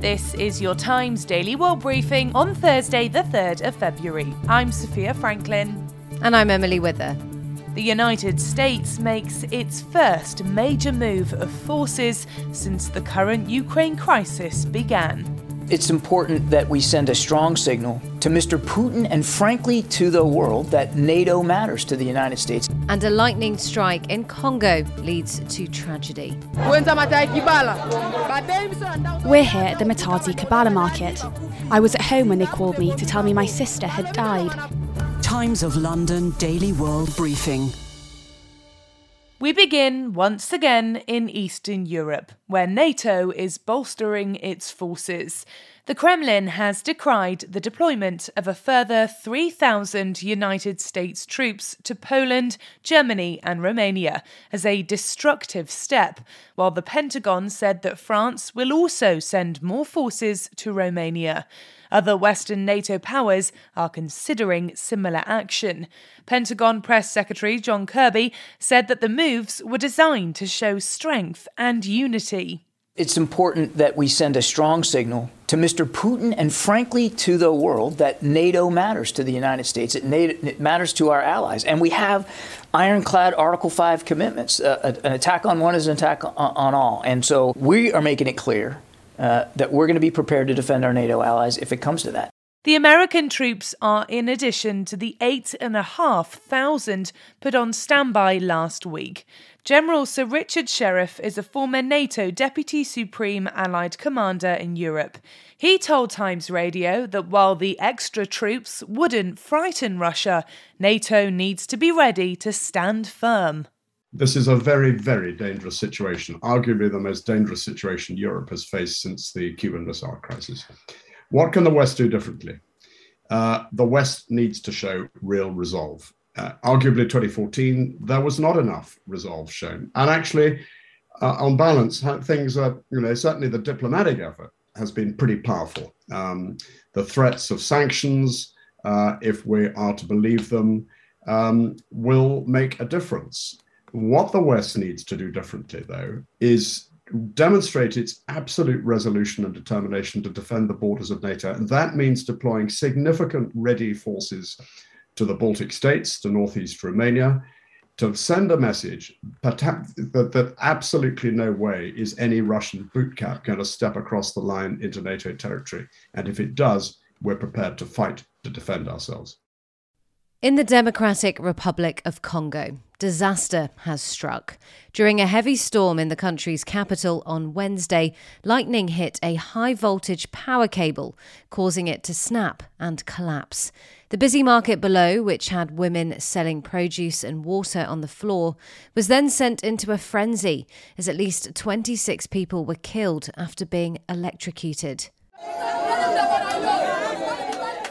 This is your Times Daily World Briefing on Thursday, the 3rd of February. I'm Sophia Franklin. And I'm Emily Wither. The United States makes its first major move of forces since the current Ukraine crisis began. It's important that we send a strong signal to Mr. Putin and, frankly, to the world that NATO matters to the United States. And a lightning strike in Congo leads to tragedy. We're here at the Matadi Kibala market. I was at home when they called me to tell me my sister had died. Times of London Daily World Briefing. We begin once again in Eastern Europe, where NATO is bolstering its forces. The Kremlin has decried the deployment of a further 3,000 United States troops to Poland, Germany, and Romania as a destructive step, while the Pentagon said that France will also send more forces to Romania. Other Western NATO powers are considering similar action. Pentagon Press Secretary John Kirby said that the moves were designed to show strength and unity. It's important that we send a strong signal to Mr. Putin and, frankly, to the world that NATO matters to the United States. It, NATO, it matters to our allies. And we have ironclad Article 5 commitments. Uh, an attack on one is an attack on, on all. And so we are making it clear uh, that we're going to be prepared to defend our NATO allies if it comes to that. The American troops are in addition to the 8,500 put on standby last week. General Sir Richard Shirreff is a former NATO Deputy Supreme Allied Commander in Europe. He told Times Radio that while the extra troops wouldn't frighten Russia, NATO needs to be ready to stand firm. This is a very, very dangerous situation, arguably the most dangerous situation Europe has faced since the Cuban Missile Crisis. What can the West do differently? Uh, the West needs to show real resolve. Uh, arguably, 2014, there was not enough resolve shown. And actually, uh, on balance, things are, you know, certainly the diplomatic effort has been pretty powerful. Um, the threats of sanctions, uh, if we are to believe them, um, will make a difference. What the West needs to do differently, though, is demonstrate its absolute resolution and determination to defend the borders of NATO. And that means deploying significant ready forces to the Baltic states, to northeast Romania, to send a message that, that absolutely no way is any Russian boot camp going to step across the line into NATO territory. And if it does, we're prepared to fight to defend ourselves. In the Democratic Republic of Congo, disaster has struck. During a heavy storm in the country's capital on Wednesday, lightning hit a high voltage power cable, causing it to snap and collapse. The busy market below, which had women selling produce and water on the floor, was then sent into a frenzy as at least 26 people were killed after being electrocuted.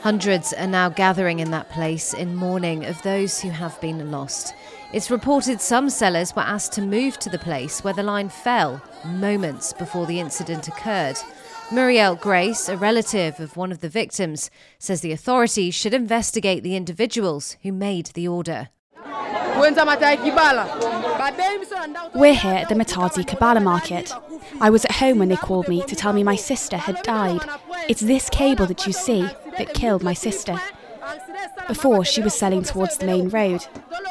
Hundreds are now gathering in that place in mourning of those who have been lost. It's reported some sellers were asked to move to the place where the line fell moments before the incident occurred. Muriel Grace, a relative of one of the victims, says the authorities should investigate the individuals who made the order. We're here at the Matadi Kibala market. I was at home when they called me to tell me my sister had died. It's this cable that you see that killed my sister. Before, she was selling towards the main road.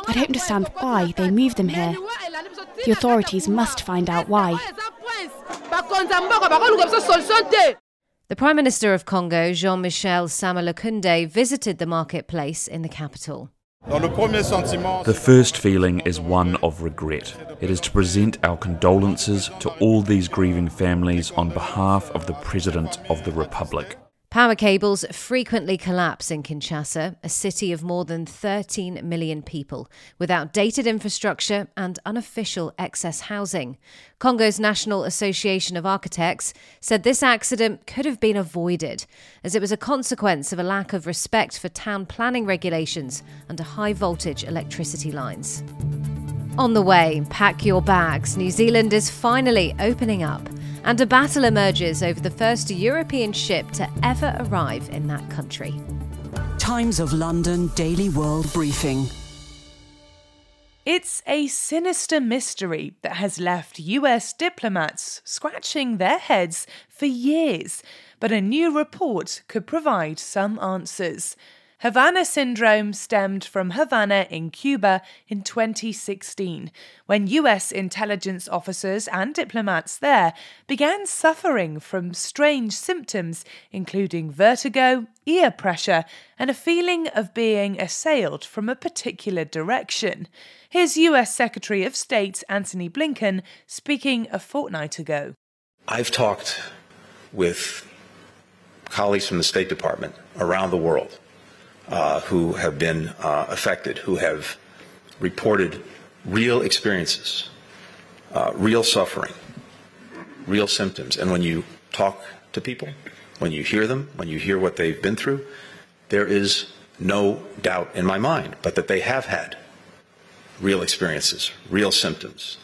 I don't understand why they moved them here. The authorities must find out why. The Prime Minister of Congo, Jean Michel Sama Lukonde, visited the marketplace in the capital. The first feeling is one of regret. It is to present our condolences to all these grieving families on behalf of the President of the Republic. Power cables frequently collapse in Kinshasa, a city of more than 13 million people, with outdated infrastructure and unofficial excess housing. Congo's National Association of Architects said this accident could have been avoided, as it was a consequence of a lack of respect for town planning regulations under high voltage electricity lines. On the way, pack your bags. New Zealand is finally opening up and a battle emerges over the first European ship to ever arrive in that country. Times of London Daily World Briefing. It's a sinister mystery that has left US diplomats scratching their heads for years, but a new report could provide some answers. Havana syndrome stemmed from Havana in Cuba in 2016, when US intelligence officers and diplomats there began suffering from strange symptoms, including vertigo, ear pressure, and a feeling of being assailed from a particular direction. Here's US Secretary of State Antony Blinken speaking a fortnight ago. I've talked with colleagues from the State Department around the world uh, who have been uh, affected, who have reported real experiences, uh, real suffering, real symptoms. And when you talk to people, when you hear them, when you hear what they've been through, there is no doubt in my mind, but that they have had real experiences, real symptoms,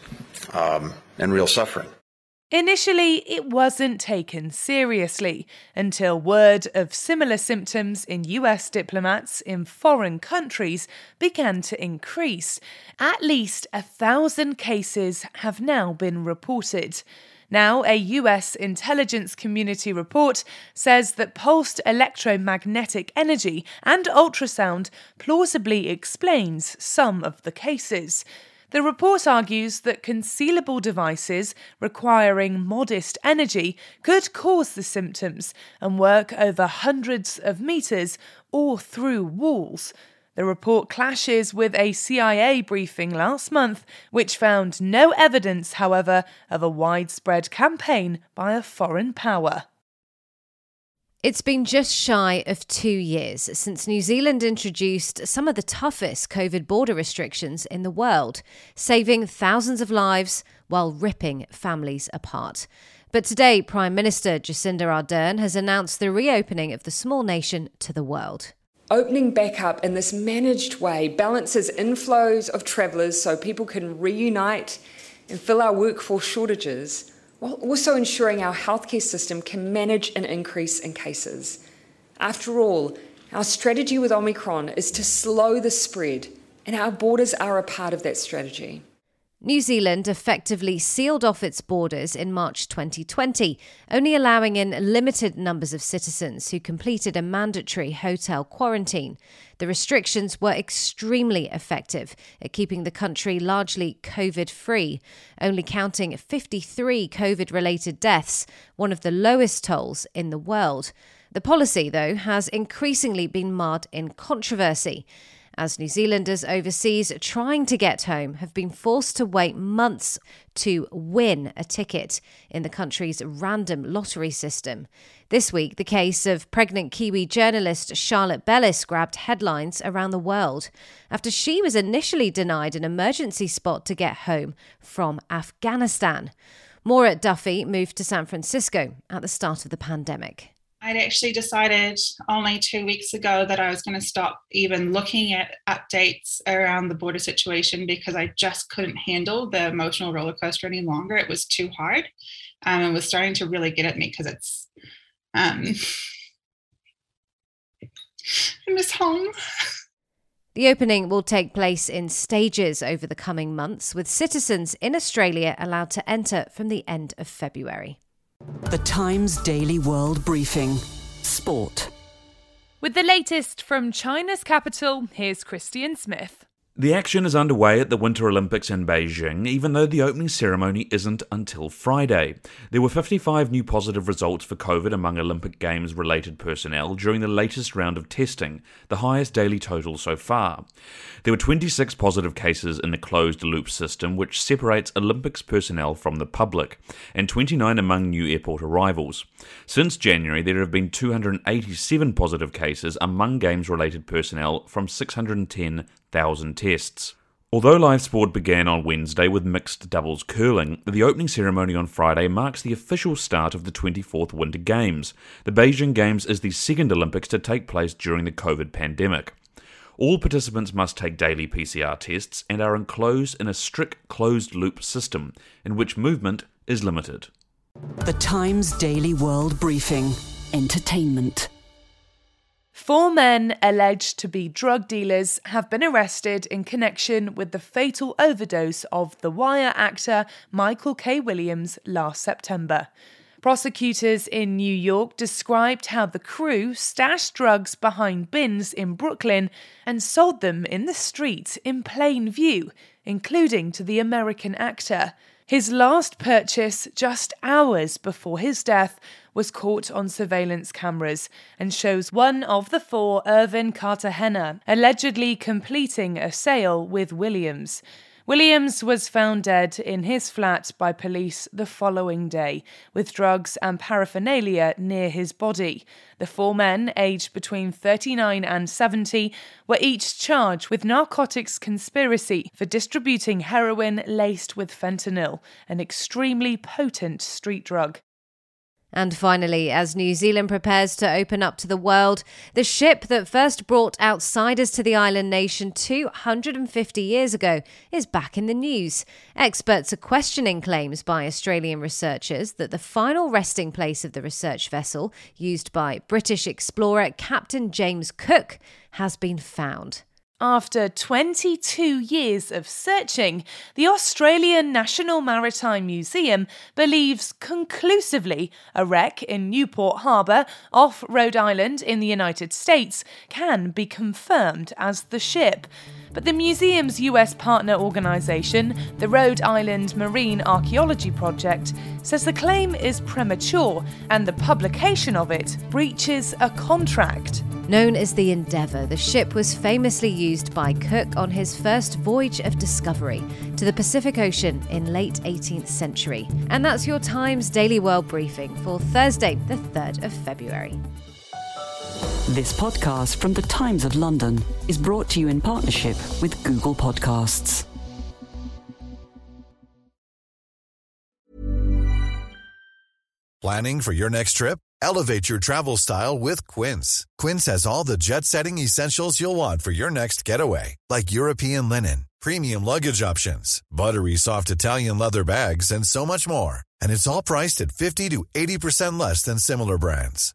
um, and real suffering. Initially, it wasn't taken seriously until word of similar symptoms in US diplomats in foreign countries began to increase. At least a thousand cases have now been reported. Now, a US intelligence community report says that pulsed electromagnetic energy and ultrasound plausibly explains some of the cases. The report argues that concealable devices requiring modest energy could cause the symptoms and work over hundreds of metres or through walls. The report clashes with a CIA briefing last month, which found no evidence, however, of a widespread campaign by a foreign power. It's been just shy of two years since New Zealand introduced some of the toughest COVID border restrictions in the world, saving thousands of lives while ripping families apart. But today, Prime Minister Jacinda Ardern has announced the reopening of the small nation to the world. Opening back up in this managed way balances inflows of travellers so people can reunite and fill our workforce shortages while also ensuring our healthcare system can manage an increase in cases. After all, our strategy with Omicron is to slow the spread, and our borders are a part of that strategy. New Zealand effectively sealed off its borders in March 2020, only allowing in limited numbers of citizens who completed a mandatory hotel quarantine. The restrictions were extremely effective at keeping the country largely COVID free, only counting 53 COVID related deaths, one of the lowest tolls in the world. The policy, though, has increasingly been marred in controversy as New Zealanders overseas trying to get home have been forced to wait months to win a ticket in the country's random lottery system. This week, the case of pregnant Kiwi journalist Charlotte Bellis grabbed headlines around the world after she was initially denied an emergency spot to get home from Afghanistan. Maura Duffy moved to San Francisco at the start of the pandemic. I'd actually decided only two weeks ago that I was going to stop even looking at updates around the border situation because I just couldn't handle the emotional roller coaster any longer. It was too hard. Um, it was starting to really get at me because it's, um, I miss home. The opening will take place in stages over the coming months, with citizens in Australia allowed to enter from the end of February. The Times Daily World Briefing Sport. With the latest from China's capital, here's Christian Smith. The action is underway at the Winter Olympics in Beijing, even though the opening ceremony isn't until Friday. There were 55 new positive results for COVID among Olympic Games related personnel during the latest round of testing, the highest daily total so far. There were 26 positive cases in the closed loop system, which separates Olympics personnel from the public, and 29 among new airport arrivals. Since January, there have been 287 positive cases among Games related personnel from 610 1,000 tests. Although live sport began on Wednesday with mixed doubles curling, the opening ceremony on Friday marks the official start of the 24th Winter Games. The Beijing Games is the second Olympics to take place during the COVID pandemic. All participants must take daily PCR tests and are enclosed in a strict closed loop system in which movement is limited. The Times Daily World Briefing Entertainment. Four men alleged to be drug dealers have been arrested in connection with the fatal overdose of The Wire actor Michael K. Williams last September. Prosecutors in New York described how the crew stashed drugs behind bins in Brooklyn and sold them in the street in plain view, including to the American actor. His last purchase, just hours before his death, was caught on surveillance cameras and shows one of the four, Irvin Cartagena, allegedly completing a sale with Williams. Williams was found dead in his flat by police the following day, with drugs and paraphernalia near his body. The four men, aged between 39 and 70, were each charged with narcotics conspiracy for distributing heroin laced with fentanyl, an extremely potent street drug. And finally, as New Zealand prepares to open up to the world, the ship that first brought outsiders to the island nation 250 years ago is back in the news. Experts are questioning claims by Australian researchers that the final resting place of the research vessel, used by British explorer Captain James Cook, has been found. After 22 years of searching, the Australian National Maritime Museum believes conclusively a wreck in Newport Harbour off Rhode Island in the United States can be confirmed as the ship. But the museum's US partner organisation, the Rhode Island Marine Archaeology Project, says the claim is premature and the publication of it breaches a contract. Known as the Endeavour, the ship was famously used by Cook on his first voyage of discovery to the Pacific Ocean in late 18th century. And that's your Times Daily World Briefing for Thursday, the 3rd of February. This podcast from the Times of London is brought to you in partnership with Google Podcasts. Planning for your next trip? Elevate your travel style with Quince. Quince has all the jet setting essentials you'll want for your next getaway, like European linen, premium luggage options, buttery soft Italian leather bags, and so much more. And it's all priced at 50 to 80% less than similar brands.